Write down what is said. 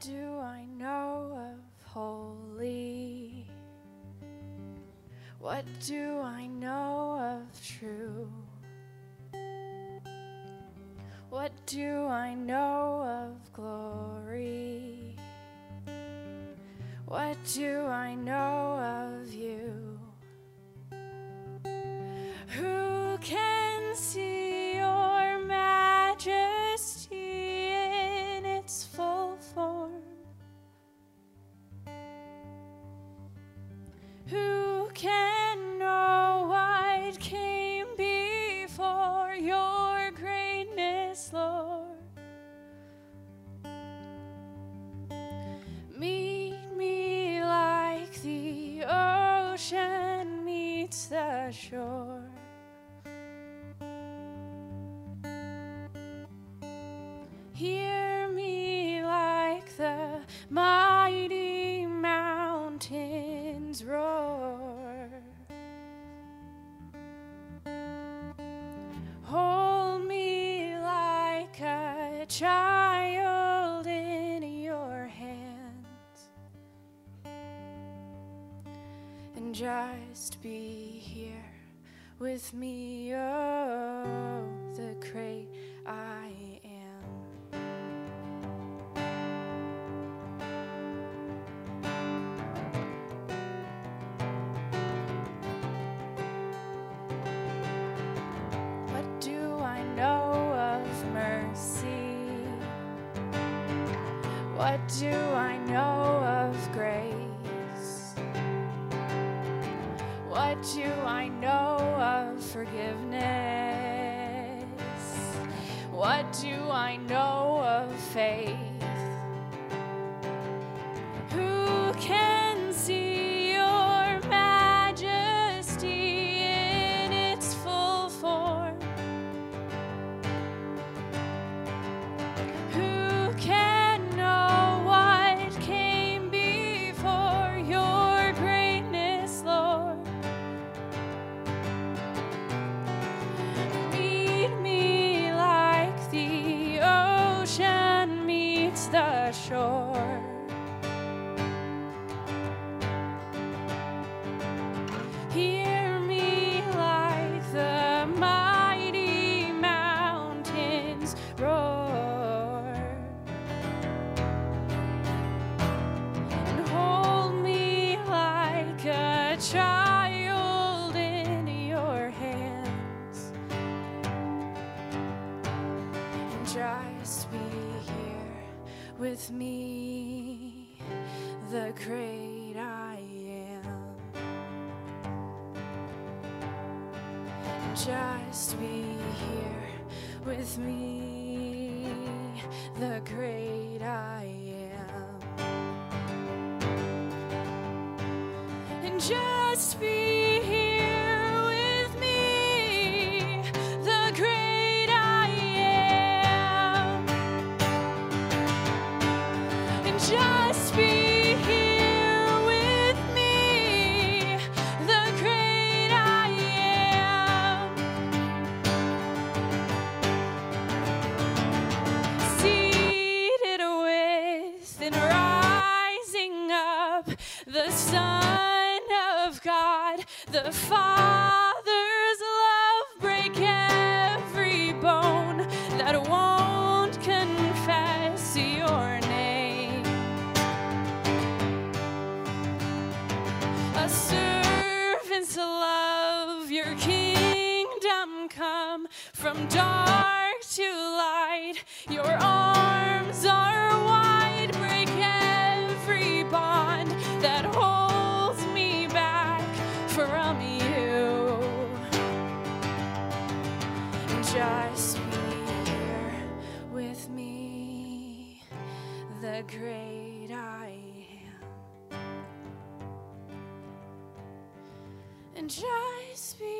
do I know of holy? What do I know of true? What do I know of glory? What do I know of you? Meet me like the ocean meets the shore. Hear me like the mighty mountains roar. Just be here with me, oh, the great I am. What do I know of mercy? What do I know of grace? What do I know of forgiveness? What do I know shore. Hear me like the mighty mountains roar. And hold me like a child in your hands. And just be with me, the great I am. just be here with me, the great I am. And just be here the great I seated away rising up the Son of God, the Father's from dark to light. Your arms are wide, break every bond that holds me back from you. Just be here with me, the great I am. and just be